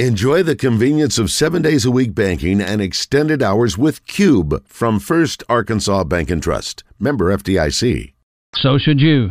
Enjoy the convenience of seven days a week banking and extended hours with Cube from First Arkansas Bank and Trust. Member FDIC. So should you.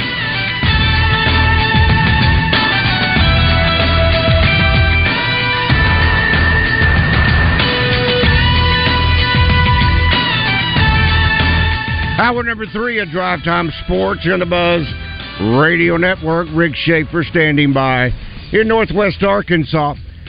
Hour number three of Drive Time Sports on the Buzz Radio Network. Rick Schaefer standing by in Northwest Arkansas.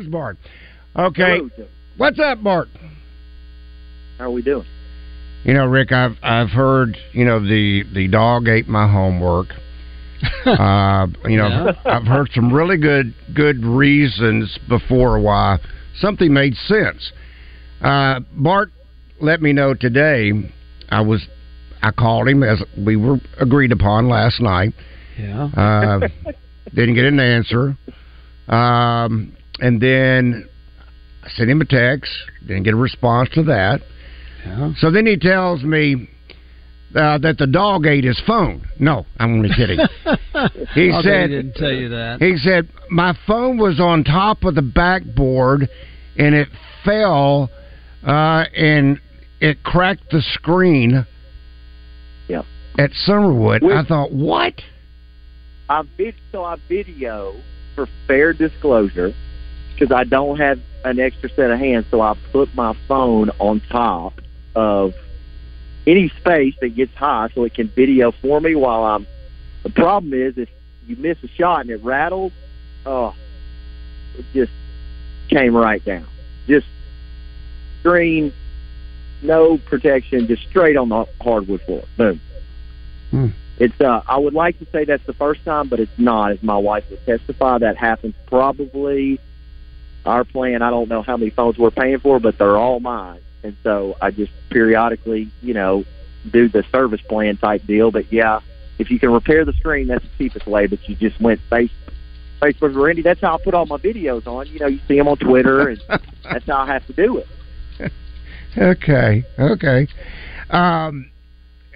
Here's Bart. Okay. Hello. What's up, Bart? How are we doing? You know, Rick, I've I've heard, you know, the the dog ate my homework. uh, you know, Yeah. I've heard some really good good reasons before why something made sense. Uh, Bart let me know today. I was I called him as we were agreed upon last night. Yeah. Uh, didn't get an answer. Um, and then I sent him a text. Didn't get a response to that. Yeah. So then he tells me uh, that the dog ate his phone. No, I'm only kidding. He Okay, said- he didn't tell you that. He said my phone was on top of the backboard and it fell uh, and it cracked the screen. Yep. At Summerwood, Which- I thought, what? I vid- so I video for fair disclosure because I don't have an extra set of hands, so I put my phone on top of any space that gets high so it can video for me while I'm. The problem is if you miss a shot and it rattles, oh, it just came right down. Just screen, no protection, just straight on the hardwood floor. Boom. Hmm. It's uh I would like to say that's the first time, but it's not, as my wife would testify. That happens probably our plan, I don't know how many phones we're paying for, but they're all mine. And so I just periodically, you know, do the service plan type deal. But yeah, if you can repair the screen, that's the cheapest way. But you just went face Facebook Randy. That's how I put all my videos on. You know, you see them on Twitter, and that's how I have to do it. Okay, okay. Um,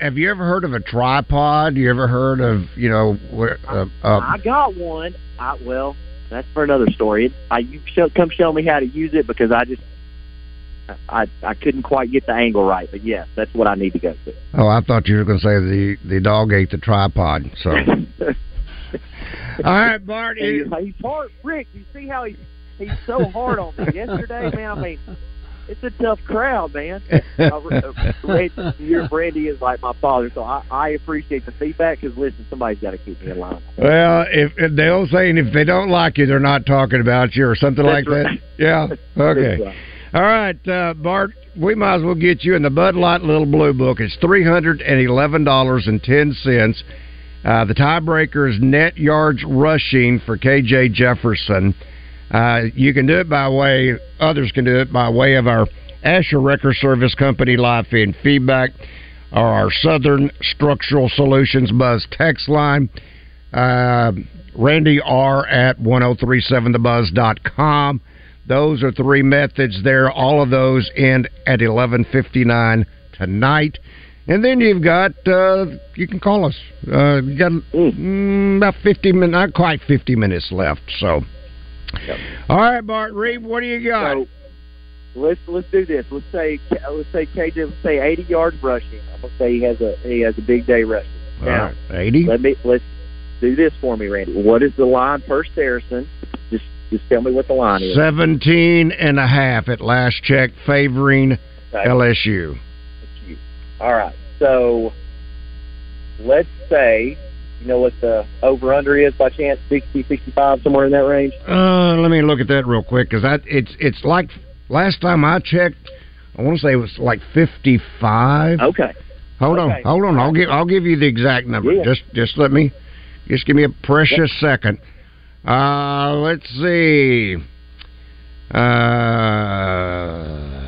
have you ever heard of a tripod? You ever heard of you know where? Uh, uh, I got one. I well, that's for another story. It, I you show, come show me how to use it because I just I I couldn't quite get the angle right. But yes, that's what I need to go to. oh, I thought you were going to say the the dog ate the tripod. So, all right, Bart. You- he's hard, Rick. You see how he he's so hard on me yesterday, man. I mean, it's a tough crowd, man. Uh, your Randy is like my father, so I, I appreciate the feedback. Because listen, somebody's got to keep me in line. Well, if, if the old saying, if they don't like you, they're not talking about you, or something like That's that. Yeah. Okay. Right. All right, uh, Bart. We might as well get you in the Bud Light Little Blue Book. It's three hundred and eleven dollars and ten cents. Uh, the tiebreaker is net yards rushing for KJ Jefferson. Uh, you can do it by way. Others can do it by way of our Asher Wrecker Service Company live feed feedback, or our Southern Structural Solutions Buzz text line. Uh, Randy R at 1037thebuzz.com. Those are three methods there. All of those end at 11:59 tonight. And then you've got uh, you can call us. Uh, you got mm, about 50 minutes, not quite 50 minutes left. So, all right, Bart Reed, what do you got? So, let's let's do this. Let's say let's say KJ. Let's say 80 yards rushing. I'm gonna say he has a he has a big day rushing. All Now, right, 80. let me let's do this for me, Randy. What is the line per Saracen? Just just tell me what the line is. 17 and a half at last check, favoring Okay. LSU. All right. So let's say you know what the over under is by chance 60, 65, somewhere in that range. Uh, let me look at that real quick because that it's it's like last time I checked. I want to say it was like 55. Okay. Hold on, hold on. I'll give I'll give you the exact number. Yeah. Just just let me just give me a precious second. Uh, let's see. Uh,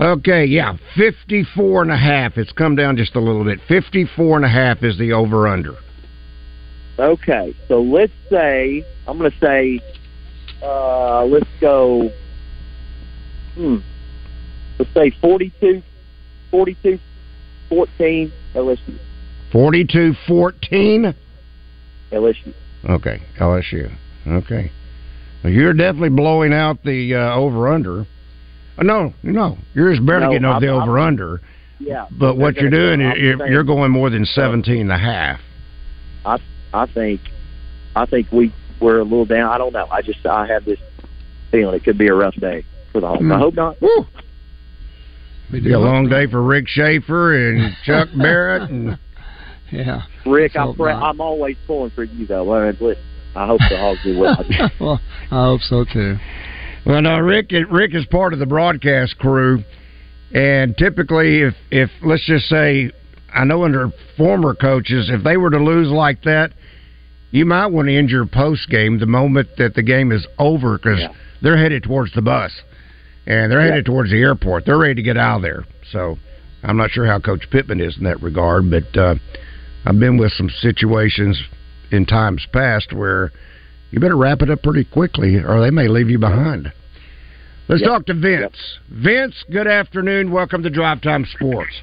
okay, yeah, 54 and a half. It's come down just a little bit. 54 and a half is the over under. Okay. So let's say I'm going to say uh, let's go. Hmm. Let's say 42, 42, 14 LSU. 42 14. LSU. Okay, LSU. Okay. Well, you're definitely blowing out the uh, over under. Uh, no, no, you're just barely No, getting over the I'm- I'm- over under. Yeah. But what you're doing, I'm you're, saying- you're going more than 17 and a half. I I think I think we we're a little down. I don't know. I just I have this feeling it could be a rough day for the Hogs. I Mm. hope not. Woo! We Be a long day for Rick Schaefer and Chuck Barrett. And Yeah. Rick, I'm pre- I'm always pulling for you though. I, mean, I hope the Hogs do well. well, I hope so too. Well, no, Rick. Rick is part of the broadcast crew, and typically, if if let's just say, I know under former coaches, if they were to lose like that, you might want to end your post game the moment that the game is over because Yeah. they're headed towards the bus and they're headed towards the airport. They're ready to get out of there. So I'm not sure how Coach Pittman is in that regard, but uh, I've been with some situations in times past where you better wrap it up pretty quickly or they may leave you behind. Let's Yep. talk to Vince. Vince, good afternoon. Welcome to Drive Time Sports.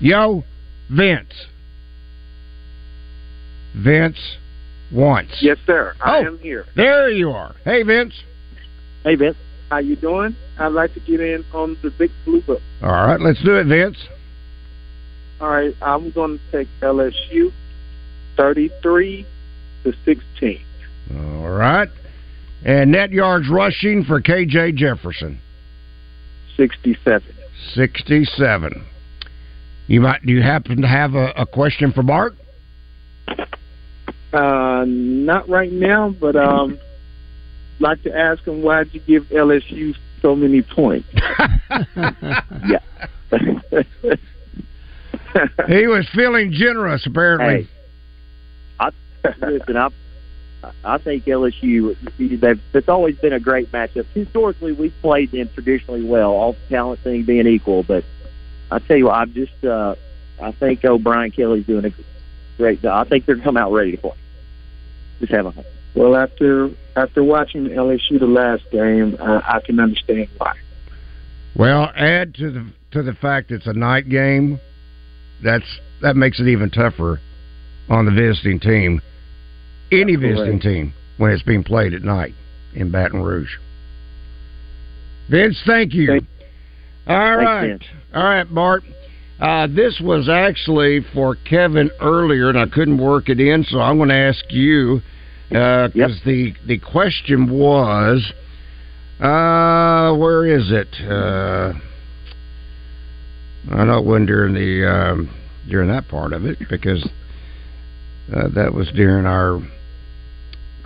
Yo, Vince. Vince once. Yes, sir. I Oh. am here. There you are. Hey, Vince. hey Vince, How you doing? I'd like to get in on the big blue book. All right, let's do it, Vince. All right, I'm going to take LSU 33 to 16. All right. And net yards rushing for KJ Jefferson, 67. 67. You might do you happen to have a, a question for Bart? Uh, not right now, but um, like to ask him why'd you give LSU so many points? yeah. he was feeling generous apparently. Hey, listen. I I think LSU. They've, it's always been a great matchup. Historically, we've played them traditionally well, all talent thing being equal. But I tell you what, I'm just. Uh, I think O'Brien Kelly's doing a great job. I think they're come out ready to play. Just have a Well, after after watching LSU the last game, I, I can understand why. Well, add to the to the fact it's a night game. That's that makes it even tougher on the visiting team. Any visiting team when it's being played at night in Baton Rouge. Vince, thank you. Thank- All Thanks, right, Vince. all right, Bart. Uh, this was actually for Kevin earlier, and I couldn't work it in, so I'm going to ask you because Yep. the the question was, uh, where is it? Uh, I know it wasn't during the um, during that part of it because uh, that was during our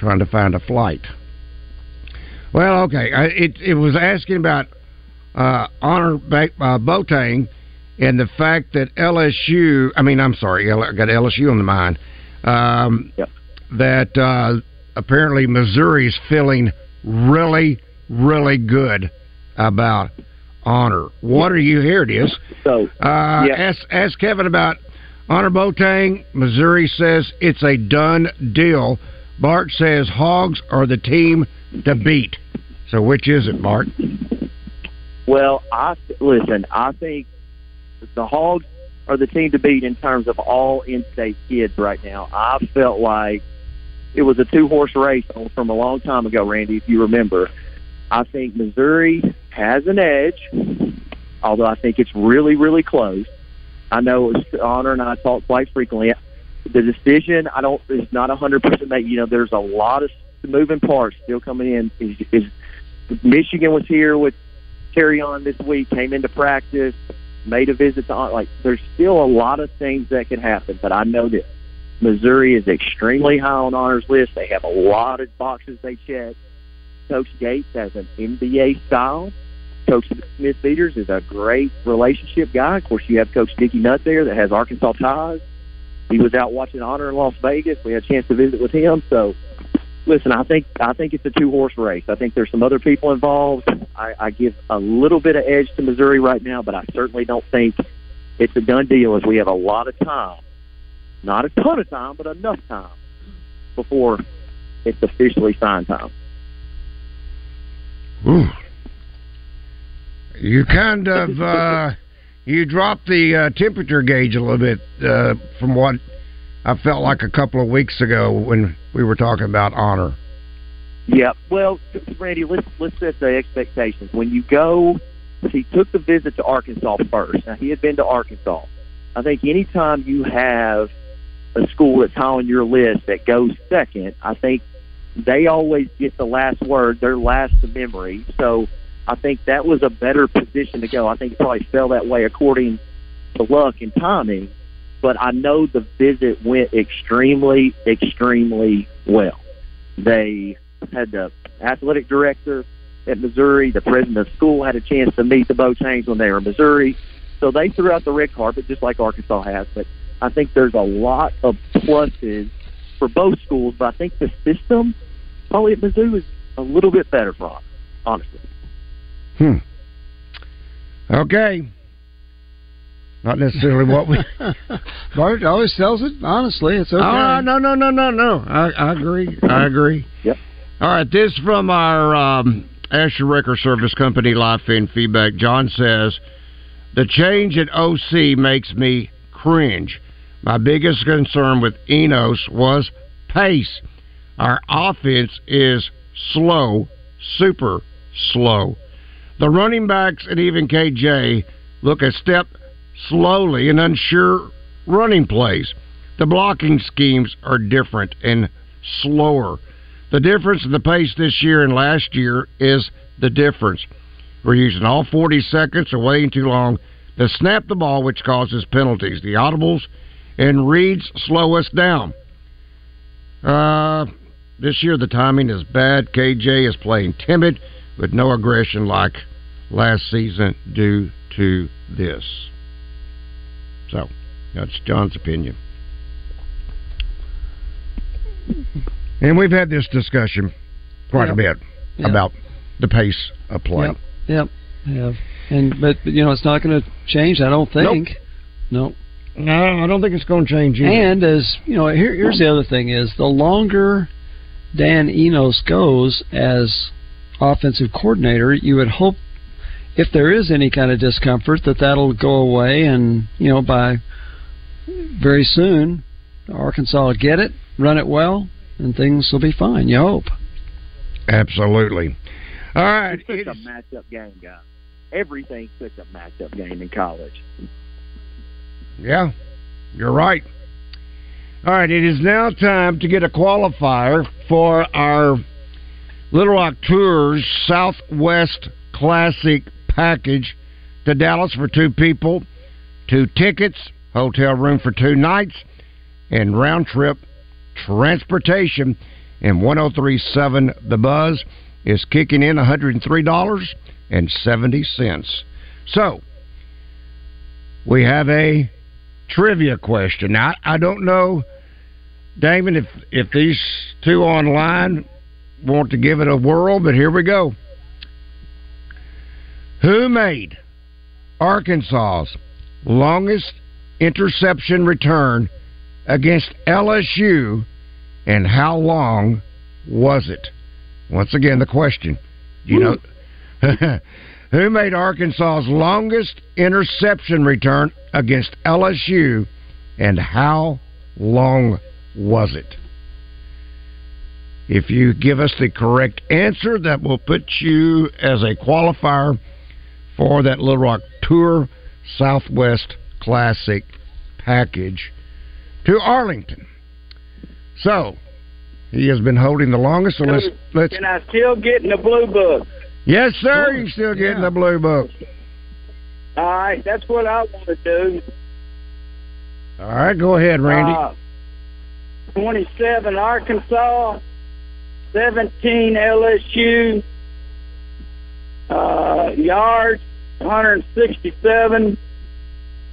trying to find a flight. Well, okay, I, it it was asking about uh, Annor ba- uh, Boateng and the fact that LSU. I mean, I'm sorry, I got LSU on the mind. Um, Yep. That uh, apparently Missouri's feeling really, really good about Annor. What are you? Here it is. So Uh, Yeah. ask, ask Kevin about Annor Boateng. Missouri says it's a done deal. Bart says Hogs are the team to beat. So which is it, Bart? Well, I listen. I think the Hogs are the team to beat in terms of all in-state kids right now. I felt like it was a two horse race from a long time ago, Randy, if you remember. I think Missouri has an edge, although I think it's really, really close. I know Annor and I talk quite frequently. The decision, I don't, is not a hundred percent made. You know, there's a lot of moving parts still coming in. Is, is Michigan was here with Kerryon this week, came into practice, made a visit to like. There's still a lot of things that can happen, but I know this: Missouri is extremely high on Annor's list. They have a lot of boxes they check. Coach Gates has an NBA style. Coach Smithpeters is a great relationship guy. Of course, you have Coach Dickey Nutt there that has Arkansas ties. He was out watching Annor in Las Vegas. We had a chance to visit with him. So, listen, I think I think it's a two horse race. I think there's some other people involved. I, I give a little bit of edge to Missouri right now, but I certainly don't think it's a done deal as we have a lot of time. Not a ton of time, but enough time before it's officially sign time. Ooh. You kind of uh, you dropped the uh, temperature gauge a little bit uh, from what I felt like a couple of weeks ago when we were talking about Annor. Yeah, well, Randy, let's let's set the expectations. When you go, he took the visit to Arkansas first. Now he had been to Arkansas. I think anytime you have a school that's high on your list that goes second, I think they always get the last word, their last memory. So I think that was a better position to go. I think it probably fell that way according to luck and timing. But I know the visit went extremely, extremely well. They had the athletic director at Missouri, the president of school had a chance to meet the Bochains when they were in Missouri. So they threw out the red carpet just like Arkansas has. But I think there's a lot of pluses for both schools, but I think the system probably at Mizzou is a little bit better for us, honestly. Hmm. Okay. Not necessarily what we. Bart always tells it honestly. It's okay. Oh, no, no, no, no, no. I, I agree. I agree. Yep. All right. This from our um, Asher Wrecker Service Company live fan feedback. John says the change at OC makes me cringe. My biggest concern with Enos was pace. Our offense is slow, super slow. The running backs and even KJ look a step slowly and unsure running plays. The blocking schemes are different and slower. The difference in the pace this year and last year is the difference. We're using all 40 seconds or waiting too long to snap the ball, which causes penalties. The audibles and reads slow us down. Uh, this year the timing is bad. KJ is playing timid with no aggression like last season due to this. So, that's John's opinion. And we've had this discussion quite Yep. a bit Yep. about the pace of play. Yep. Yep. Yeah. And but, but you know it's not going to change. I don't think. No. No, I don't think it's going to change either. And as you know, here, here's the other thing: is the longer Dan Enos goes as offensive coordinator, you would hope if there is any kind of discomfort that that'll go away, and you know by very soon Arkansas will get it, run it well, and things will be fine. You hope. Absolutely. All right. It's such a matchup game, guys. Everything's such a matchup game in college. Yeah, you're right. All right, it is now time to get a qualifier for our Little Rock Tours Southwest Classic package to Dallas for two people, two tickets, hotel room for two nights, and round trip transportation. And 1037 The Buzz is kicking in $103.70. So, we have a trivia question. Now, I don't know, Damon, if if these two online want to give it a whirl, but here we go. Who made Arkansas's longest interception return against LSU, and how long was it? Once again, the question. Do you know who made Arkansas's longest interception return against LSU, and how long was it? If you give us the correct answer, that will put you as a qualifier for that Little Rock Tour Southwest Classic package to Arlington. So, he has been holding the longest. So let's let's. Can I still get in the blue book? Yes, sir. You still getting yeah. the blue book. All right, that's what I want to do. All right, go ahead, Randy. Uh, Twenty-seven Arkansas, seventeen LSU, uh, yards, one hundred sixty-seven.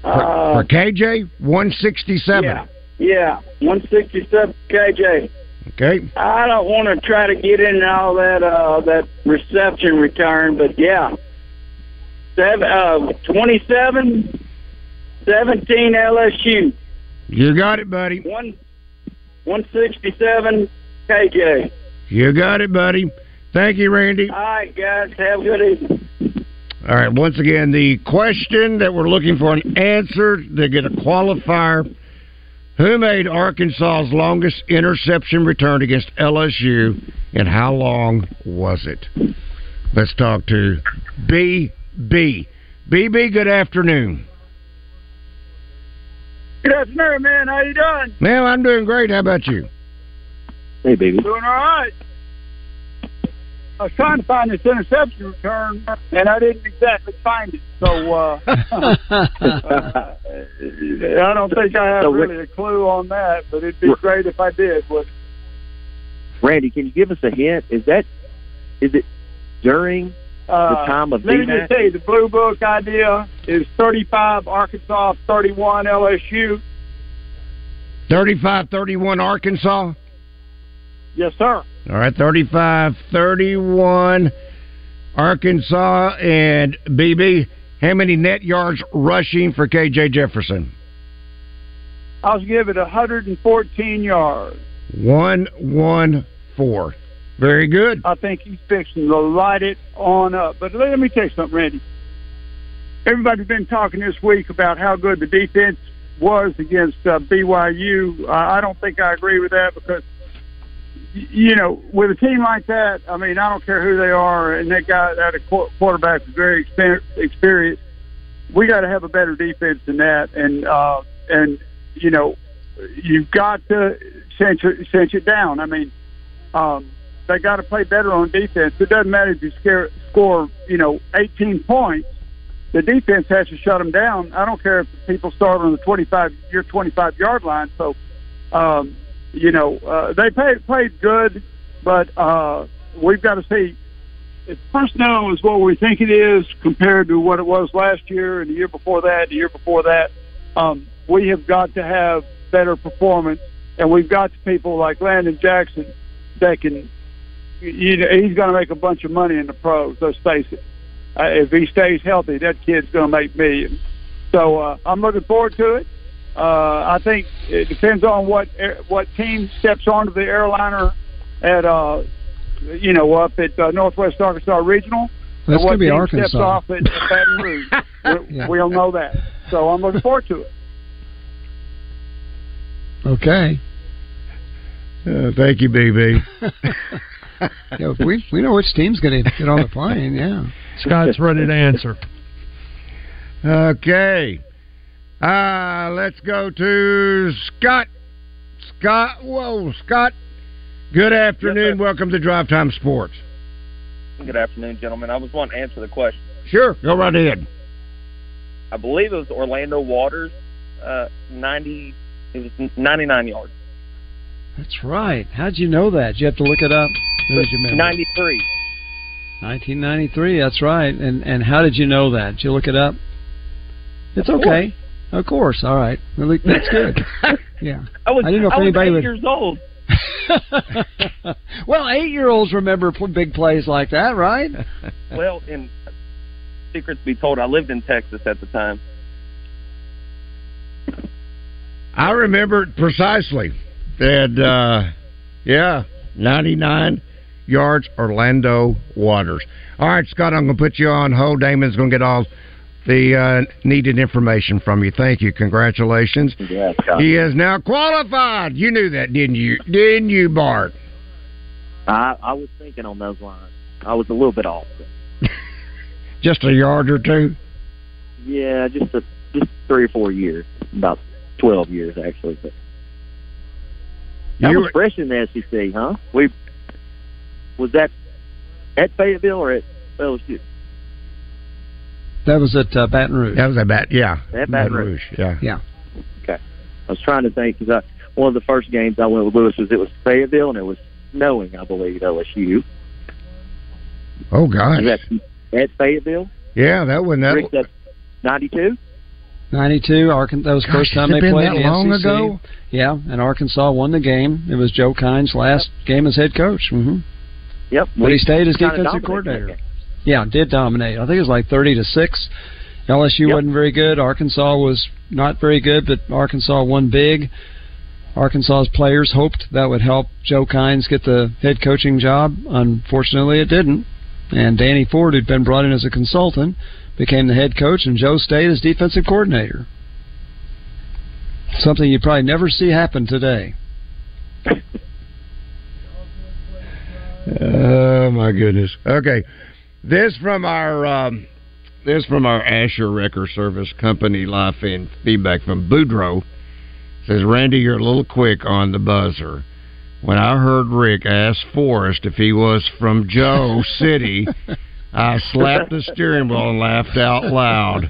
For, uh, for KJ, one sixty-seven. Yeah, yeah, one sixty-seven KJ. Okay. I don't want to try to get in all that uh, that reception return, but yeah, Seven, uh, 27, 17 LSU. You got it, buddy. One, 167 KJ. You got it, buddy. Thank you, Randy. All right, guys. Have a good evening. All right. Once again, the question that we're looking for an answer to get a qualifier who made Arkansas's longest interception return against LSU, and how long was it? Let's talk to BB. BB, good afternoon. Good afternoon, man. How you doing? Man, I'm doing great. How about you? Hey, baby. Doing all right. I was trying to find this interception return, and I didn't exactly find it. So uh, I don't think I have so, really a clue on that, but it'd be great if I did. But Randy, can you give us a hint? Is that is it during uh, the time of let me just tell you, the Blue Book idea is 35 Arkansas, 31 LSU. 35-31 Arkansas? Yes, sir. All right, 35 31 Arkansas and BB. How many net yards rushing for KJ Jefferson? I'll give it 114 yards. 114. Very good. I think he's fixing to light it on up. But let me tell you something, Randy. Everybody's been talking this week about how good the defense was against uh, BYU. Uh, I don't think I agree with that because – you know, with a team like that, I mean, I don't care who they are, and that guy, that a quarterback is very experienced. We got to have a better defense than that, and uh, and you know, you've got to cinch it, cinch it down. I mean, um, they got to play better on defense. It doesn't matter if you scare, score, you know, 18 points. The defense has to shut them down. I don't care if people start on the 25 your 25 yard line. So. Um, you know, uh, they played played good, but uh, we've got to see if personnel is what we think it is compared to what it was last year and the year before that, the year before that. Um, we have got to have better performance, and we've got people like Landon Jackson that can. You know, he's going to make a bunch of money in the pros. Let's face it. Uh, if he stays healthy, that kid's going to make millions. So uh, I'm looking forward to it. Uh, I think it depends on what what team steps onto the airliner at uh, you know up at uh, Northwest Arkansas Regional. That's going to be Arkansas. Steps off at, at Baton Rouge. we, yeah. We'll know that. So I'm looking forward to it. Okay. Uh, thank you, BB. yeah, we we know which team's going to get on the plane. Yeah, Scott's ready to answer. Okay. Uh, let's go to Scott. Scott, whoa, Scott. Good afternoon. Yes, Welcome to Drive Time Sports. Good afternoon, gentlemen. I was wanting to answer the question. Sure, go right ahead. I believe it was Orlando Waters, uh, ninety. It was ninety-nine yards. That's right. How'd you know that? Did you have to look it up? Ninety-three. 1993. That's right. And and how did you know that? Did you look it up? It's okay. Of course. All right. Really, that's good. Yeah. I, was, I didn't know if I anybody was would. years old. well, eight-year-olds remember big plays like that, right? well, and secrets to be told, I lived in Texas at the time. I remember it precisely. And uh, yeah, ninety-nine yards, Orlando Waters. All right, Scott, I'm going to put you on hold. Damon's going to get all the uh, needed information from you. Thank you. Congratulations. Yeah, he is now qualified. You knew that, didn't you? Didn't you, Bart? I I was thinking on those lines. I was a little bit off. Just a yard or two. Yeah, just a, just three or four years, about twelve years actually. But that You- was fresh in the SEC, huh? We was that at Fayetteville or at LSU? That was at uh, Baton Rouge. That was at bat. Yeah, At Baton Rouge. Yeah, yeah. Okay, I was trying to think because I one of the first games I went with Lewis was it was Fayetteville and it was snowing, I believe, at LSU. Oh gosh. Is that at Fayetteville? Yeah, that wasn't that. Rick, that's ninety-two. 92, Arkansas. That was the Gosh, first time they been played that the long SEC. ago? Yeah, and Arkansas won the game. It was Joe Kines' last game as head coach. hmm Yep, But he stayed as defensive dominated coordinator. That game. Yeah, did dominate. I think it was like 30 to 6. LSU wasn't very good. Arkansas was not very good, but Arkansas won big. Arkansas's players hoped that would help Joe Kines get the head coaching job. Unfortunately, it didn't. And Danny Ford, who'd been brought in as a consultant, became the head coach, and Joe stayed as defensive coordinator. Something you probably never see happen today. Oh my goodness. Okay, this from our um, this from our Asher Wrecker Service Company life and feedback from Boudreaux says Randy, you're a little quick on the buzzer. When I heard Rick ask Forrest if he was from Joe City, I slapped the steering wheel and laughed out loud.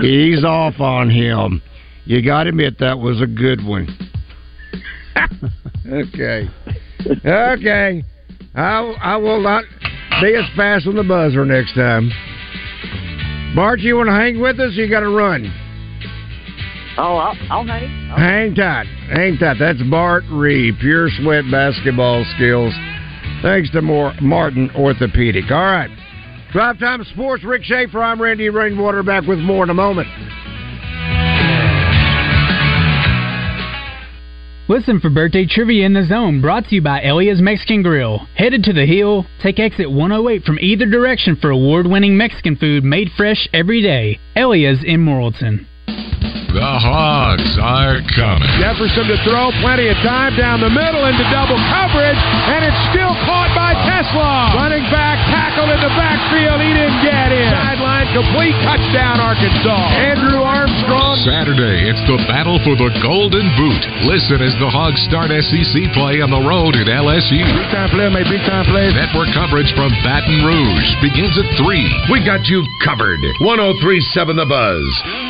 He's off on him. You got to admit that was a good one. okay. Okay. I, I will not be as fast on the buzzer next time. Bart, you want to hang with us? Or you got to run. Oh, I'll, I'll hang. I'll Hang tight. Hang tight. That's Bart Reed, Pure Sweat Basketball Skills. Thanks to more Martin Orthopedic. All right. Drive Time Sports, Rick Schaefer. I'm Randy Rainwater. Back with more in a moment. Listen for birthday trivia in the zone brought to you by Elia's Mexican Grill. Headed to the hill, take exit 108 from either direction for award winning Mexican food made fresh every day. Elia's in Morrilton. The Hogs are coming. Jefferson to throw, plenty of time down the middle into double coverage, and it's still caught by TeSlaa. Running back, tackled in the backfield, he didn't get in. Sideline complete, touchdown Arkansas. Andrew Armstrong. Saturday, it's the battle for the Golden Boot. Listen as the Hogs start SEC play on the road at LSU. Big time play, made big time plays. Network coverage from Baton Rouge begins at 3. We got you covered. 1037 The Buzz.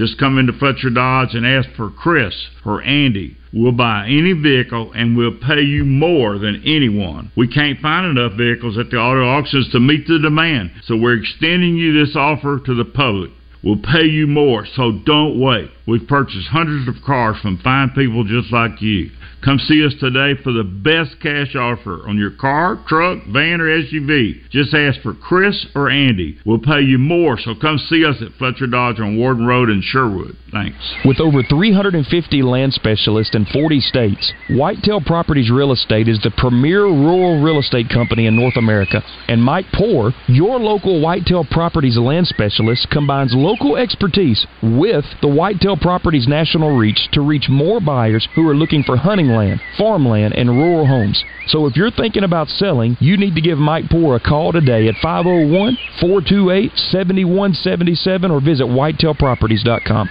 Just come into Fletcher Dodge and ask for Chris or Andy. We'll buy any vehicle and we'll pay you more than anyone. We can't find enough vehicles at the auto auctions to meet the demand, so we're extending you this offer to the public. We'll pay you more, so don't wait. We've purchased hundreds of cars from fine people just like you. Come see us today for the best cash offer on your car, truck, van, or SUV. Just ask for Chris or Andy. We'll pay you more, so come see us at Fletcher Dodge on Warden Road in Sherwood. Thanks. With over 350 land specialists in 40 states, Whitetail Properties Real Estate is the premier rural real estate company in North America. And Mike Poor, your local Whitetail Properties land specialist, combines local expertise with the Whitetail Properties national reach to reach more buyers who are looking for hunting land, farmland, and rural homes. So if you're thinking about selling, you need to give Mike Poor a call today at 501 428 7177 or visit whitetailproperties.com.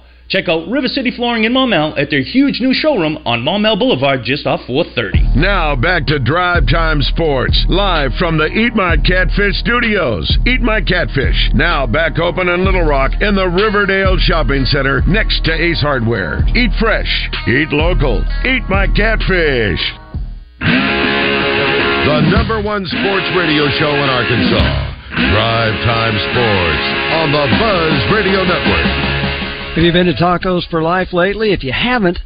Check out River City Flooring in Maumelle at their huge new showroom on Maumelle Boulevard just off 430. Now back to Drive Time Sports, live from the Eat My Catfish studios. Eat My Catfish, now back open in Little Rock in the Riverdale Shopping Center next to Ace Hardware. Eat fresh, eat local, eat my catfish. The number one sports radio show in Arkansas. Drive Time Sports on the Buzz Radio Network. Have you been to Tacos for Life lately? If you haven't,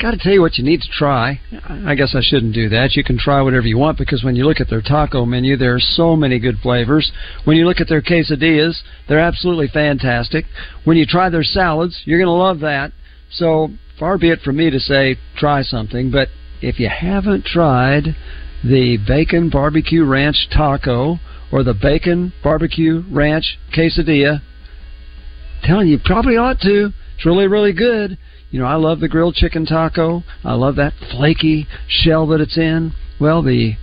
got to tell you what you need to try. Uh-uh. I guess I shouldn't do that. You can try whatever you want because when you look at their taco menu, there are so many good flavors. When you look at their quesadillas, they're absolutely fantastic. When you try their salads, you're going to love that. So far be it from me to say try something, but if you haven't tried the bacon barbecue ranch taco or the bacon barbecue ranch quesadilla, telling you, you probably ought to. It's really, really good. You know, I love the grilled chicken taco. I love that flaky shell that it's in. Well, the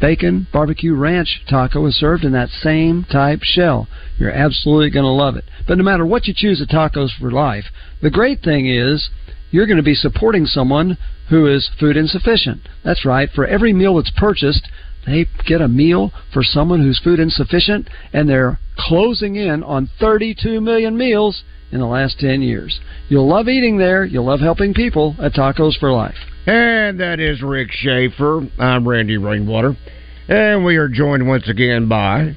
bacon barbecue ranch taco is served in that same type shell. You're absolutely going to love it. But no matter what you choose at Tacos for Life, the great thing is you're going to be supporting someone who is food insufficient. That's right. For every meal that's purchased, they get a meal for someone who's food insufficient, and they're closing in on 32 million meals in the last 10 years. You'll love eating there. You'll love helping people at Tacos for Life. And that is Rick Schaefer. I'm Randy Rainwater. And we are joined once again by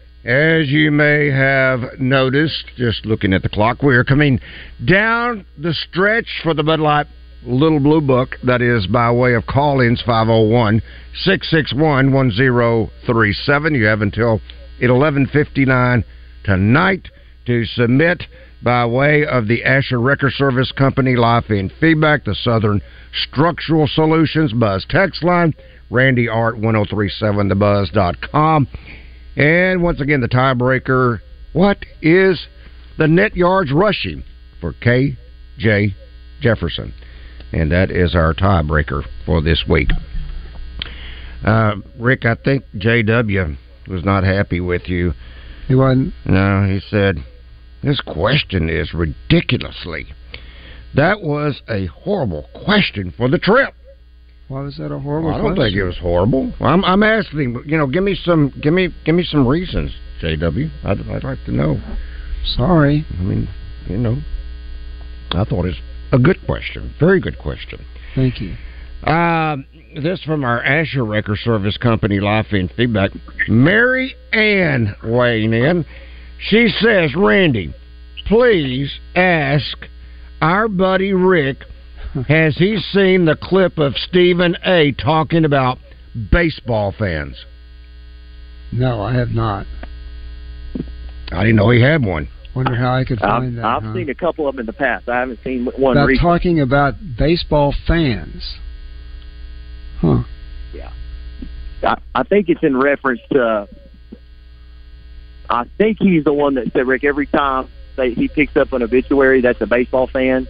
As you may have noticed, just looking at the clock, we are coming down the stretch for the Bud Light Little Blue Book. That is by way of call ins 501 661 1037. You have until 1159 tonight to submit by way of the Asher Wrecker Service Company Life in Feedback, the Southern Structural Solutions Buzz text line, Randy Art 1037thebuzz.com. And once again, the tiebreaker. What is the net yards rushing for K.J. Jefferson? And that is our tiebreaker for this week. Uh, Rick, I think J.W. was not happy with you. He wasn't? No, he said, This question is ridiculously. That was a horrible question for the trip. Why was that a horrible? I don't question? think it was horrible. Well, I'm, I'm asking. You know, give me some, give me, give me some reasons, J.W. I'd, I'd like to know. Sorry. I mean, you know, I thought it's a good question, very good question. Thank you. Uh, this from our Asher Wrecker Service Company Life in Feedback. Mary Ann weighing in. She says, Randy, please ask our buddy Rick has he seen the clip of Stephen A. talking about baseball fans? No, I have not. I didn't know he had one. Wonder how I could I've, find that. I've huh? seen a couple of them in the past. I haven't seen one about recently. talking about baseball fans. Huh. Yeah. I, I think it's in reference to. I think he's the one that said, Rick, every time they, he picks up an obituary that's a baseball fan,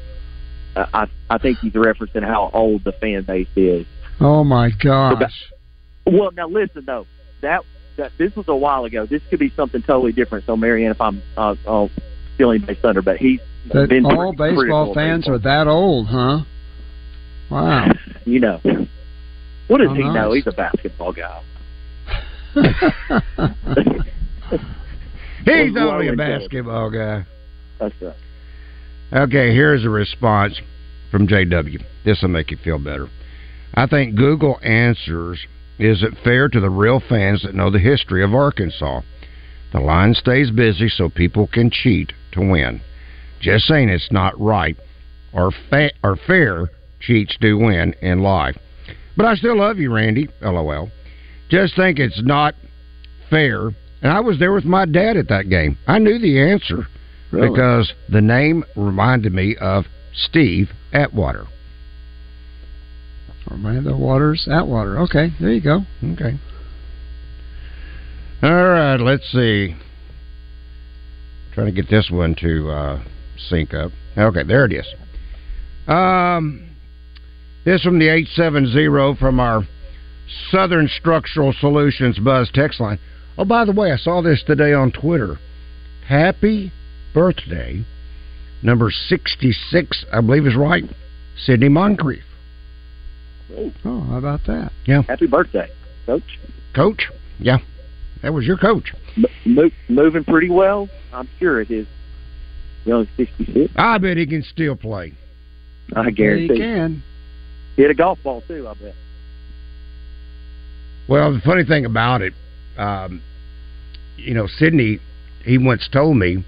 uh, I I think he's referencing how old the fan base is. Oh my gosh. Well, now listen though, that that this was a while ago. This could be something totally different. So, Marianne, if I'm uh, uh, stealing base thunder, but he's That been all pretty critical baseball fans are that old, huh? Wow. You know, what does Oh, he know? He's a basketball guy. He's only a basketball guy. That's right. Okay, here's a response from JW. This will make you feel better. I think Google answers is it fair to the real fans that know the history of Arkansas? The line stays busy so people can cheat to win. Just saying it's not right or, fa- or fair. Cheats do win in life. But I still love you, Randy. LOL. Just think it's not fair. And I was there with my dad at that game. I knew the answer Really? because the name reminded me of Steve Atwater. Orlando Waters, Atwater. Okay, there you go. Okay. All right, let's see. Trying to get this one to uh, sync up. Okay, there it is. Um, this from the eight seven zero from our Southern Structural Solutions Buzz text line. Oh, by the way, I saw this today on Twitter. Happy birthday, number sixty six, I believe is right. Sidney Moncrief. Oh, how about that? Yeah. Happy birthday, Coach. Coach? Yeah. That was your coach. Mo- moving pretty well. I'm sure it is. Young 66. I bet he can still play. I guarantee. he can. Hit a golf ball too. I bet. Well, the funny thing about it, um, you know, Sidney, he once told me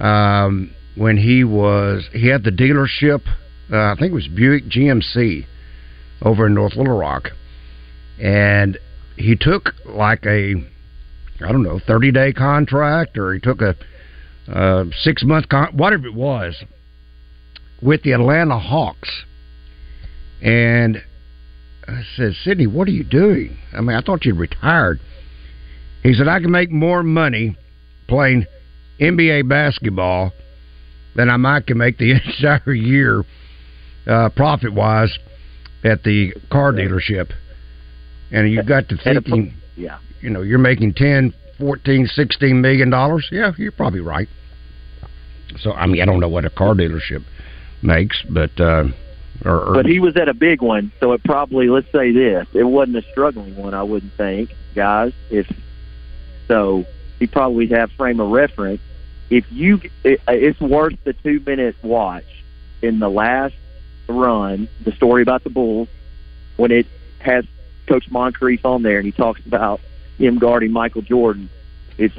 um, when he was he had the dealership, uh, I think it was Buick GMC over in North Little Rock, and he took like a I don't know thirty day contract or he took a uh, six month con- whatever it was with the Atlanta Hawks, and I said, Sidney, what are you doing? I mean, I thought you'd retired. He said, I can make more money playing NBA basketball then I might can make the entire year uh, profit wise at the car dealership. And you've got to thinking, Yeah. you know, you're making 10, 14, 16 million dollars. Yeah, you're probably right. So, I mean, I don't know what a car dealership makes, but, uh, or, or But he was at a big one, so it probably let's say this: it wasn't a struggling one. I wouldn't think, guys. If so, he probably have frame of reference. If you, it, it's worth the two minute watch in the last run, the story about the Bulls, when it has Coach Moncrief on there, and he talks about him guarding Michael Jordan. It's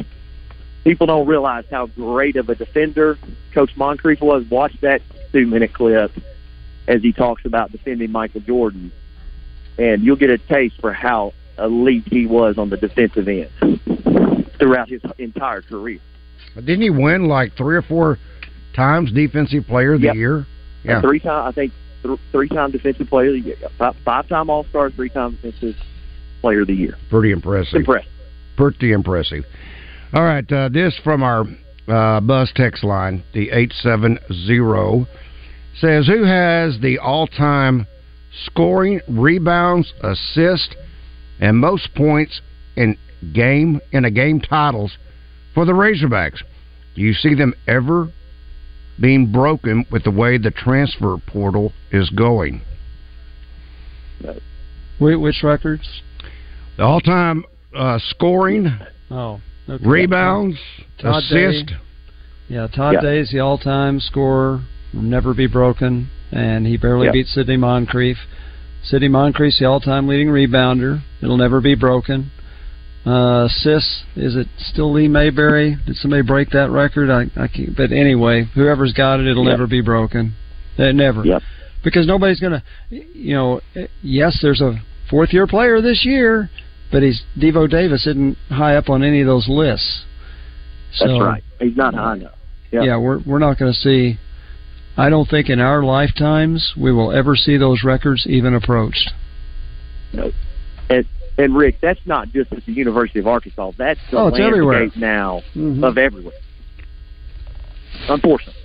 people don't realize how great of a defender Coach Moncrief was. Watch that two minute clip as he talks about defending Michael Jordan, and you'll get a taste for how elite he was on the defensive end throughout his entire career. Didn't he win like three or four times Defensive Player of the Yep. Year? Yeah. Three time, I think, th- three time defensive player of the year, five time All Star, three time defensive player of the year. Pretty impressive. Impressive. Pretty impressive. All right, uh, this from our uh, bus text line, the 870, says Who has the all time scoring, rebounds, assist, and most points in game in a game titles for the Razorbacks? Do you see them ever being broken with the way the transfer portal is going? Wait, which records? The all time uh, scoring, Oh, okay. rebounds, Todd assist. Day. Yeah, Todd Yeah. Day's the all-time scorer, will never be broken, and he barely Yeah. beat Sidney Moncrief. Sidney Moncrief's the all-time leading rebounder. It'll never be broken. Uh, assists, is it still Lee Mayberry? Did somebody break that record? I, I can't, but anyway, whoever's got it, it'll Yep. never be broken. Uh, never. Yep. Because nobody's gonna, you know, yes, there's a fourth-year player this year, but he's Devo Davis isn't high up on any of those lists. That's right. He's not high enough. Yep. yeah, we're we're not going to see. I don't think in our lifetimes we will ever see those records even approached. No. And and Rick, that's not just at the University of Arkansas. That's the Oh, it's landscape everywhere. now Mhm. of everywhere. Unfortunately.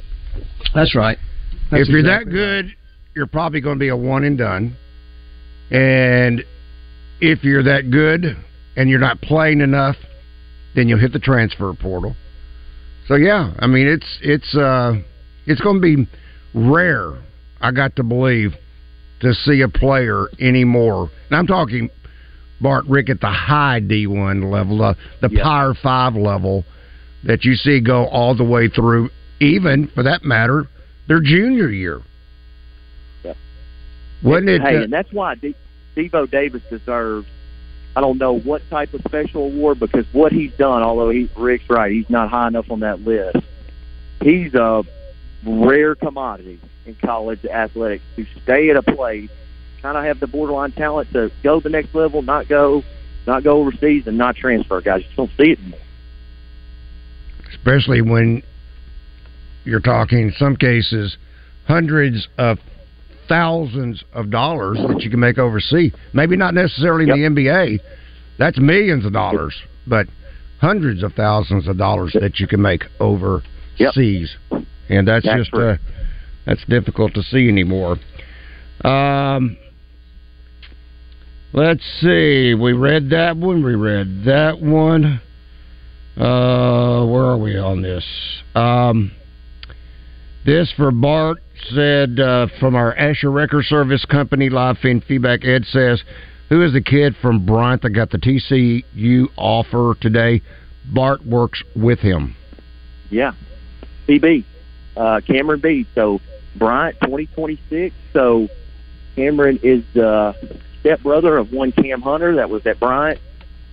That's right. That's if you're exactly that good, you're probably going to be a one and done. And if you're that good, and you're not playing enough, then you'll hit the transfer portal. So yeah, I mean it's it's uh, it's going to be rare. I got to believe to see a player anymore, and I'm talking Bart Rick at the high D1 level, uh, the Yeah. Power Five level that you see go all the way through, even for that matter, their junior year. Yep. Wasn't it? Hey, uh, and that's why De- Devo Davis deserves. I don't know what type of special award because what he's done. Although he, Rick's right, he's not high enough on that list. He's a rare commodity in college athletics to stay at a place, kind of have the borderline talent to go the next level, not go, not go overseas, and not transfer. Guys, you just don't see it anymore. especially when you're talking in some cases hundreds of thousands of dollars that you can make overseas. Maybe not necessarily in the NBA. That's millions of dollars, but hundreds of thousands of dollars that you can make overseas. And that's, That's just uh, that's difficult to see anymore. Um Let's see. We read that one. We read that one. Uh, where are we on this? Um, this for Bart said uh, from our Asher Wrecker Service Company live feed feedback. Ed says, "Who is the kid from Bryant that got the TCU offer today?" Bart works with him. Yeah. CB. Uh, Cameron B. So Bryant 2026. So Cameron is the stepbrother of one Cam Hunter that was at Bryant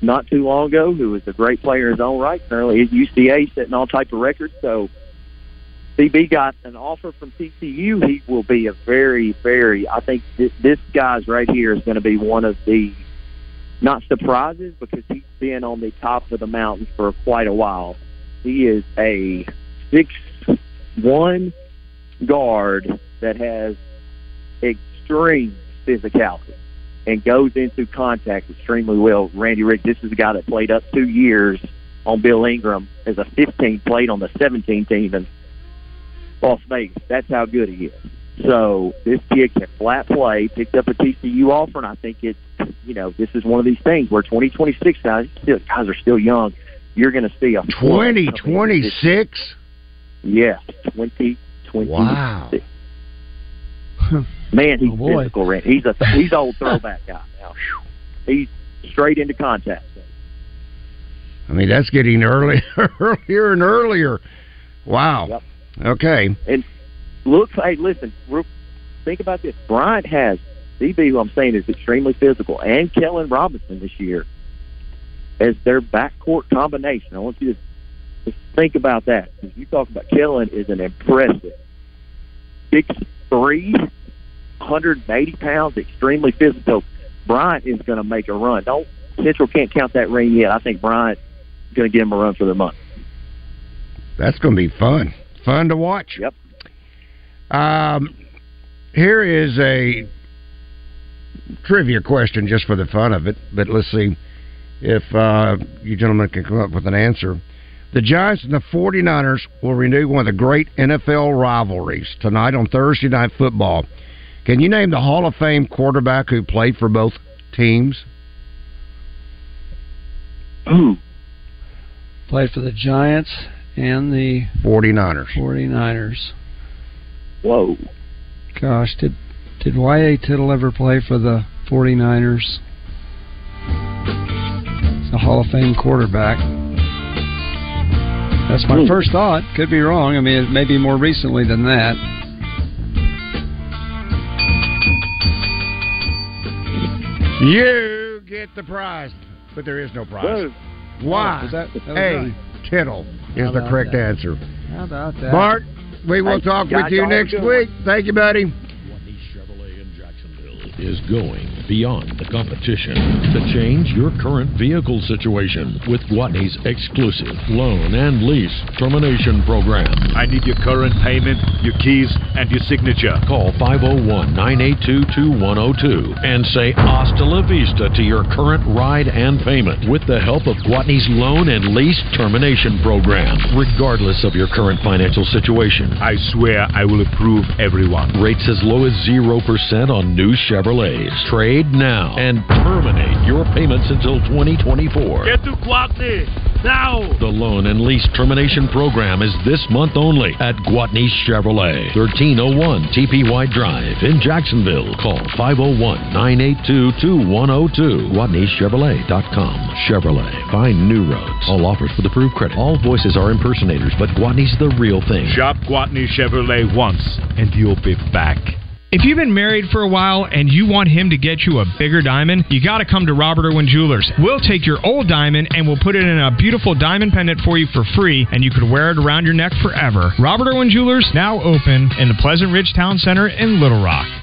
not too long ago, who was a great player in his own right. Currently at UCA setting all type of records. So CB got an offer from TCU. He will be a very, very. I think this, this guy's right here is going to be one of the not surprises because he's been on the top of the mountain for quite a while. He is a six one guard that has extreme physicality and goes into contact extremely well. Randy Rick, this is a guy that played up two years on Bill Ingram as a 15, played on the 17 team in Las Vegas. That's how good he is. So this kid can flat play, picked up a TCU offer, and I think it's, you know, this is one of these things where 2026 guys, still, guys are still young. You're going to see a flood Twenty coming twenty this- six. Yes, 2026. Wow. Man, he's Oh, physical. Randy. He's a he's old throwback guy now. He's straight into contact. I mean, that's getting early, earlier and earlier. Wow. Okay. And look, hey, listen, think about this. Bryant has DB, who I'm saying is extremely physical, and Kellen Robinson this year as their backcourt combination. I want you to just think about that. Because you talk about Kellen is an impressive six three, 180 pounds, extremely physical. Bryant is going to make a run. Don't Central can't count that ring yet. I think Bryant is going to give him a run for their money. That's going to be fun. Fun to watch. Yep. Um, here is a trivia question just for the fun of it, but let's see if uh, you gentlemen can come up with an answer. The Giants and the 49ers will renew one of the great NFL rivalries tonight on Thursday Night Football. Can you name the Hall of Fame quarterback who played for both teams? Ooh. Played for the Giants and the 49ers. 49ers. Whoa. Gosh, did did Y.A. Tittle ever play for the 49ers? He's a Hall of Fame quarterback. That's my Hmm. first thought. Could be wrong. I mean, it may be more recently than that. You get the prize, but there is no prize. Why? Oh, that- that A. right. Tittle is the correct that? answer. How about that? Bart, we will Hey, talk guys, with you y'all have a next good week. Thank you, buddy. is going beyond the competition to change your current vehicle situation with Gwatney's exclusive loan and lease termination program. I need your current payment, your keys, and your signature. Call 501 982 2102 and say hasta la vista to your current ride and payment with the help of Gwatney's loan and lease termination program, regardless of your current financial situation. I swear I will approve everyone. Rates as low as 0% on new Chevrolets. Trade Now and terminate your payments until 2024. Get to Gwatney now. The loan and lease termination program is this month only at Gwatney Chevrolet, 1301 T.P. White Drive in Jacksonville. Call 501 982 2102. GwatneyChevrolet.com. Chevrolet. Find new roads. All offers with approved credit. All voices are impersonators, but Gwatney's the real thing. Shop Gwatney Chevrolet once, and you'll be back. If you've been married for a while and you want him to get you a bigger diamond, you got to come to Robert Irwin Jewelers. We'll take your old diamond and we'll put it in a beautiful diamond pendant for you for free, and you could wear it around your neck forever. Robert Irwin Jewelers now open in the Pleasant Ridge Town Center in Little Rock.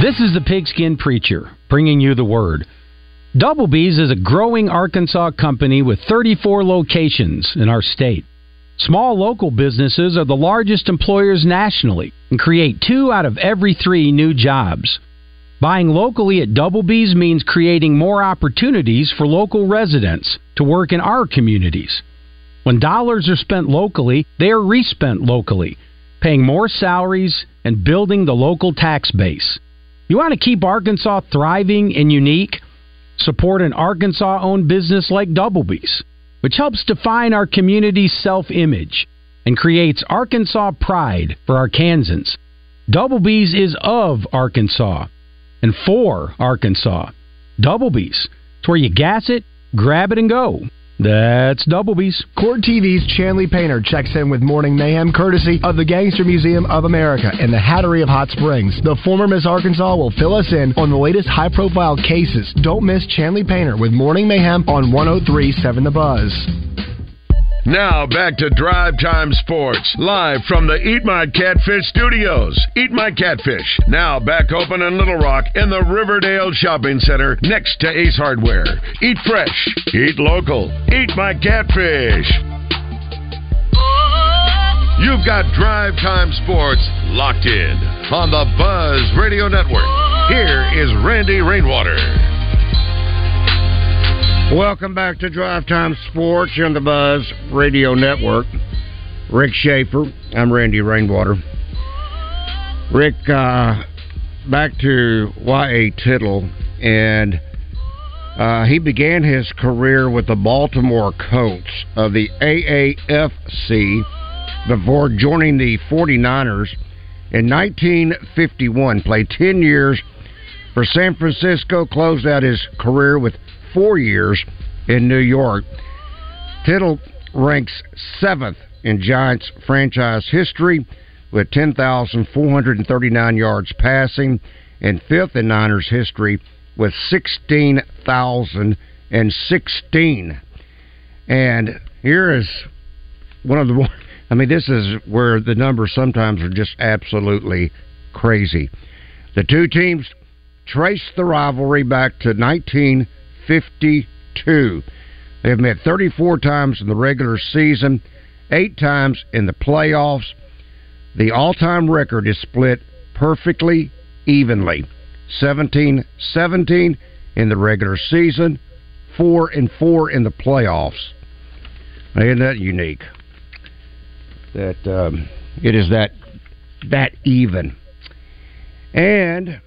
This is the Pigskin Preacher bringing you the word. Double B's is a growing Arkansas company with 34 locations in our state. Small local businesses are the largest employers nationally and create two out of every three new jobs. Buying locally at Double B's means creating more opportunities for local residents to work in our communities. When dollars are spent locally, they are respent locally, paying more salaries and building the local tax base. You want to keep Arkansas thriving and unique? Support an Arkansas owned business like Double B's, which helps define our community's self image and creates Arkansas pride for Arkansans. Double B's is of Arkansas and for Arkansas. Double B's. It's where you gas it, grab it, and go. That's Double B's. Court TV's Chanley Painter checks in with Morning Mayhem courtesy of the Gangster Museum of America and the Hattery of Hot Springs. The former Miss Arkansas will fill us in on the latest high profile cases. Don't miss Chanley Painter with Morning Mayhem on 1037 The Buzz. Now back to Drive Time Sports, live from the Eat My Catfish studios. Eat My Catfish, now back open in Little Rock in the Riverdale Shopping Center next to Ace Hardware. Eat fresh, eat local, eat my catfish. You've got Drive Time Sports locked in on the Buzz Radio Network. Here is Randy Rainwater. Welcome back to Drive Time Sports here on the Buzz Radio Network. Rick Shaeffer. I'm Randy Rainwater. Rick, uh, back to Y.A. Tittle, and uh, he began his career with the Baltimore Colts of the AAFC before joining the 49ers in 1951. Played 10 years for San Francisco, closed out his career with four years in New York. Tittle ranks seventh in Giants franchise history with 10,439 yards passing, and fifth in Niners history with 16,016. And here is one of the. I mean, this is where the numbers sometimes are just absolutely crazy. The two teams traced the rivalry back to 19- 52. They've met 34 times in the regular season, eight times in the playoffs. The all time record is split perfectly evenly 17 17 in the regular season, 4 and 4 in the playoffs. Isn't that unique? That um, it is that that even. And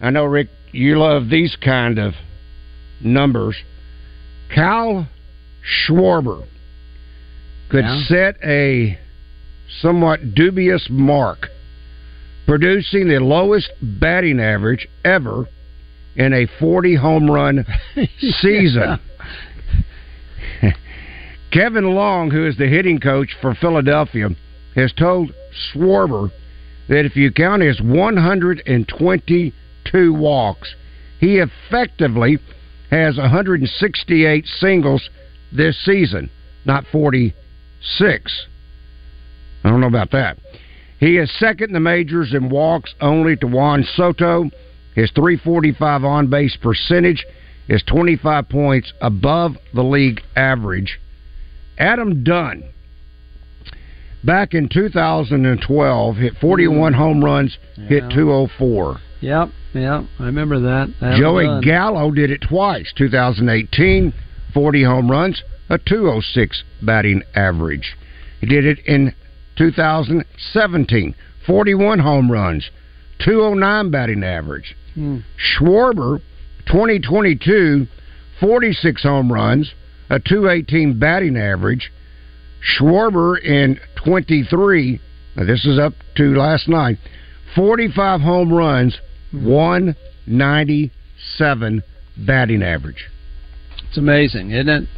I know Rick, you love these kind of numbers. Kyle Schwarber could Yeah. set a somewhat dubious mark, producing the lowest batting average ever in a 40 home run season. Kevin Long, who is the hitting coach for Philadelphia, has told Schwarber that if you count his 122 walks, he effectively has 168 singles this season, not 46. I don't know about that. He is second in the majors in walks only to Juan Soto, His 345 on base percentage is 25 points above the league average. Adam Dunn, back in 2012, hit 41 home runs, hit Yeah. 204. Yep, yep. I remember that. Adam Joey. Gallo did it twice. 2018, 40 home runs, a 206 batting average. He did it in 2017, 41 home runs, 209 batting average. Hmm. Schwarber, 2022, 46 home runs, a 218 batting average. Schwarber in 23, now this is up to last night, 45 home runs, 197 batting average. It's amazing, isn't it?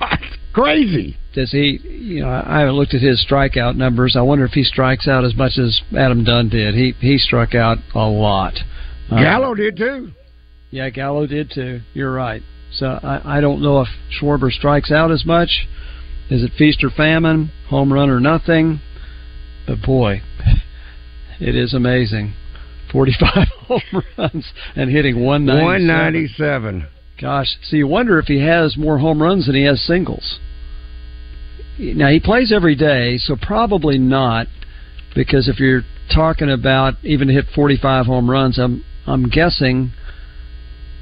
Crazy. Does he? You know, I haven't looked at his strikeout numbers. I wonder if he strikes out as much as Adam Dunn did. He he struck out a lot. Uh, Gallo did too. Yeah, Gallo did too. You're right. So I, I don't know if Schwarber strikes out as much. Is it feast or famine, home run or nothing? But boy, it is amazing. 45 home runs and hitting 197. 197. Gosh, so you wonder if he has more home runs than he has singles. Now he plays every day, so probably not. Because if you're talking about even to hit 45 home runs, I'm I'm guessing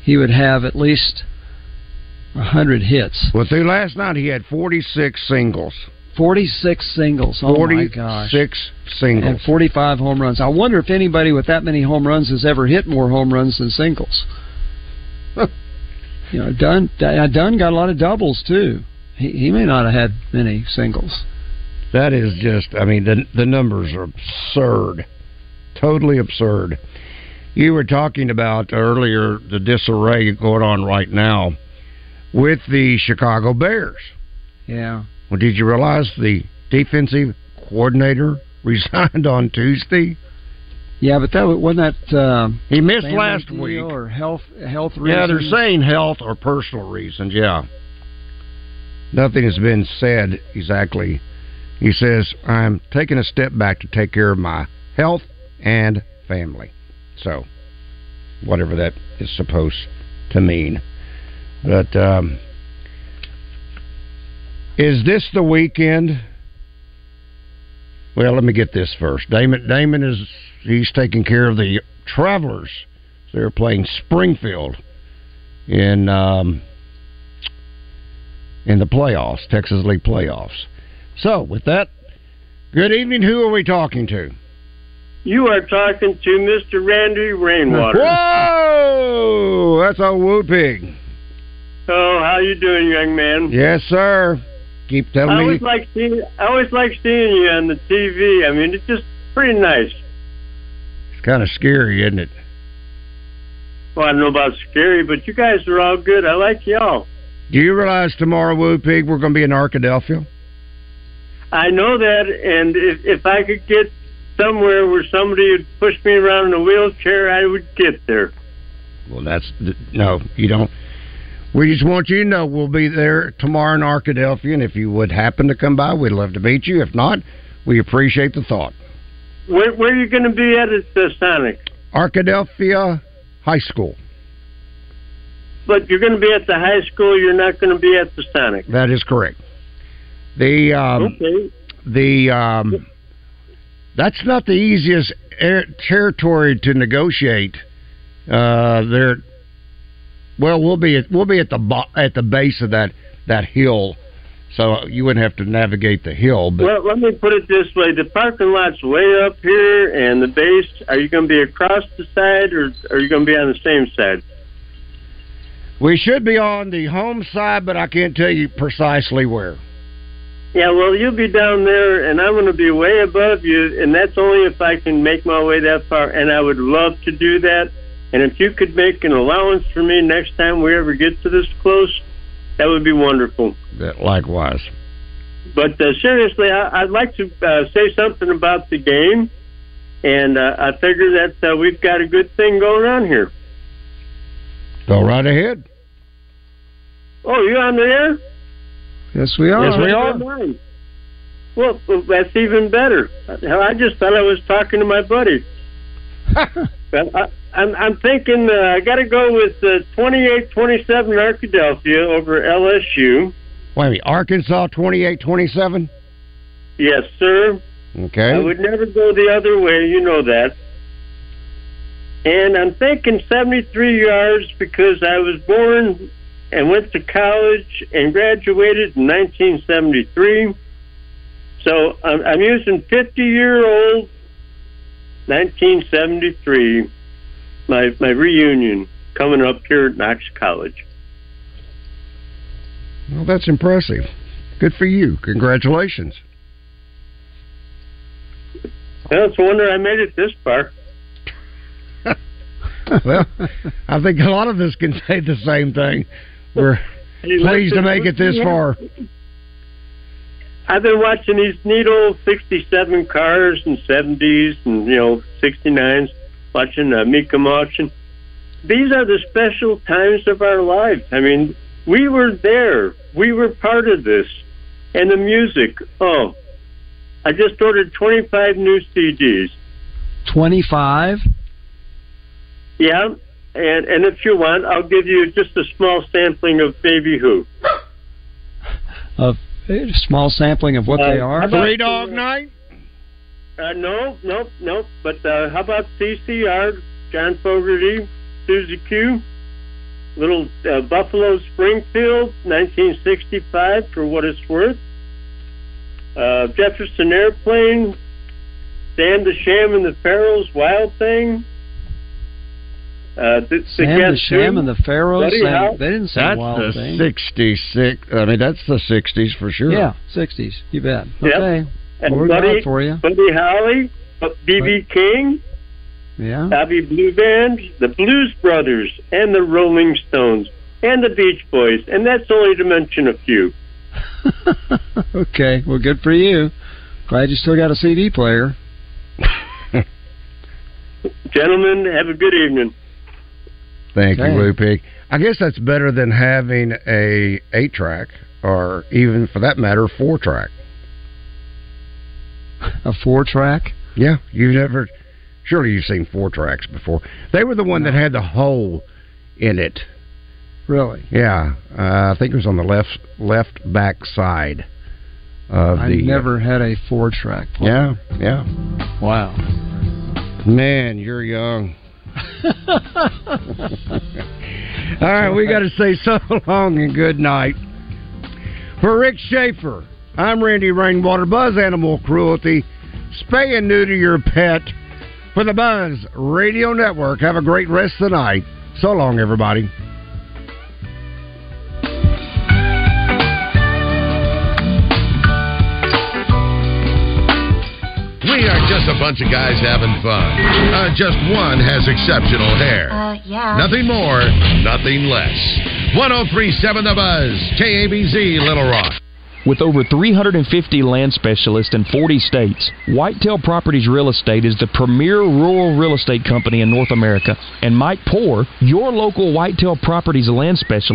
he would have at least 100 hits. Well, through last night he had 46 singles. 46 singles. Oh my gosh. 46 singles. And 45 home runs. I wonder if anybody with that many home runs has ever hit more home runs than singles. you know, Dunn uh, Dunn got a lot of doubles too. He he may not have had many singles. That is just, I mean, the the numbers are absurd, totally absurd. You were talking about earlier the disarray going on right now with the Chicago Bears. Yeah. Well, did you realize the defensive coordinator resigned on Tuesday? Yeah, but that wasn't that uh, he missed last week. or health health reasons. Yeah, they're saying health or personal reasons. Yeah, nothing has been said exactly. He says, "I'm taking a step back to take care of my health and family." So, whatever that is supposed to mean, but um, is this the weekend? Well, let me get this first. Damon Damon is he's taking care of the Travelers. They're playing Springfield in um, in the playoffs, Texas League playoffs. So, with that, good evening. Who are we talking to? You are talking to Mr. Randy Rainwater. Whoa, that's a woo pig. Oh, how you doing, young man? Yes, sir. Keep I telling me. always like seeing. I always like seeing you on the TV. I mean, it's just pretty nice. It's kind of scary, isn't it? Well, I don't know about scary, but you guys are all good. I like y'all. Do you realize tomorrow, Woo Pig, we're going to be in Arkadelphia? I know that, and if if I could get somewhere where somebody would push me around in a wheelchair, I would get there. Well, that's no, you don't. We just want you to know we'll be there tomorrow in Arkadelphia, and if you would happen to come by, we'd love to meet you. If not, we appreciate the thought. Where where are you going to be at at the Sonic? Arkadelphia High School. But you're going to be at the high school. You're not going to be at the Sonic. That is correct. The um, Okay. the um, that's not the easiest air, territory to negotiate. Uh, there, well, we'll be at, we'll be at the bo- at the base of that that hill, so you wouldn't have to navigate the hill. But Well, let me put it this way: the parking lot's way up here, and the base. Are you going to be across the side, or are you going to be on the same side? we should be on the home side, but I can't tell you precisely where. Yeah, well, you'll be down there, and I'm going to be way above you, and that's only if I can make my way that far. And I would love to do that. And if you could make an allowance for me next time we ever get to this close, that would be wonderful. Likewise. But uh, seriously, I, I'd like to uh, say something about the game, and uh, I figure that uh, we've got a good thing going on here. Go right ahead. Oh, you on the air? Yes, we are. Yes, we are. Well, well, that's even better. I just thought I was talking to my buddy. well, I, I'm I'm thinking uh, I got to go with uh, 2827 Arkadelphia over LSU. Wait Arkansas twenty eight twenty seven. Yes, sir. Okay. I would never go the other way. You know that. And I'm thinking 73 yards because I was born and went to college and graduated in 1973. So I'm, I'm using 50 year old 1973, my my reunion coming up here at Knox College. Well, that's impressive. Good for you. Congratulations. Well, it's a wonder I made it this far. well, I think a lot of us can say the same thing. We're Hey, pleased to make it this yeah. far. I've been watching these neat old '67 cars and '70s and you know '69s, watching uh, Mecum auction. These are the special times of our lives. I mean, we were there. We were part of this, and the music. Oh, I just ordered 25 new CDs. 25? Yeah, and and if you want, I'll give you just a small sampling of Baby Who. Of a small sampling of what Uh, they are? Three Dog Night. Uh, no, no, no. But uh, how about CCR, John Fogerty, Susie Q, Little uh, Buffalo Springfield, 1965, for what it's worth. Uh, Jefferson Airplane, Dan the Sham and the Pharaohs, Wild Thing. Uh, the, the Sam the Guess Sham and the Pharaohs Buddy sang, Holly. they didn't sing That's Wild the Thing. sixty six. I mean, that's the sixties for sure. Yeah, 60s. You bet. Yep. Okay. And Well, we got it for you. Buddy Holly, uh, B.B. King, Yeah. Bobby Blue Bland, the Blues Brothers, and the Rolling Stones, and the Beach Boys, and that's only to mention a few. okay. Well, good for you. Glad you still got a CD player. Gentlemen, have a good evening. Thank Okay. you, Woo Pig. I guess that's better than having a eight track, or even for that matter, four track. A four track? Yeah, you've never. Surely you've seen four tracks before. They were the one that had the hole in it. Really? Yeah, uh, I think it was on the left left back side of I the. never had a four track. Yeah, yeah. Wow. Man, you're young. All right, we got to say so long and good night. For Rick Shaeffer, I'm Randy Rainwater. Buzz Animal Cruelty. Spay and neuter your pet. For the Buzz Radio Network, have a great rest of the night. So long, everybody. We are just a bunch of guys having fun. Uh, just one has exceptional hair. Uh, yeah. Nothing more, nothing less. 1037 The Buzz, KABZ, Little Rock. With over 350 land specialists in 40 states, Whitetail Properties Real Estate is the premier rural real estate company in North America. And Mike Poor, your local Whitetail Properties land specialist,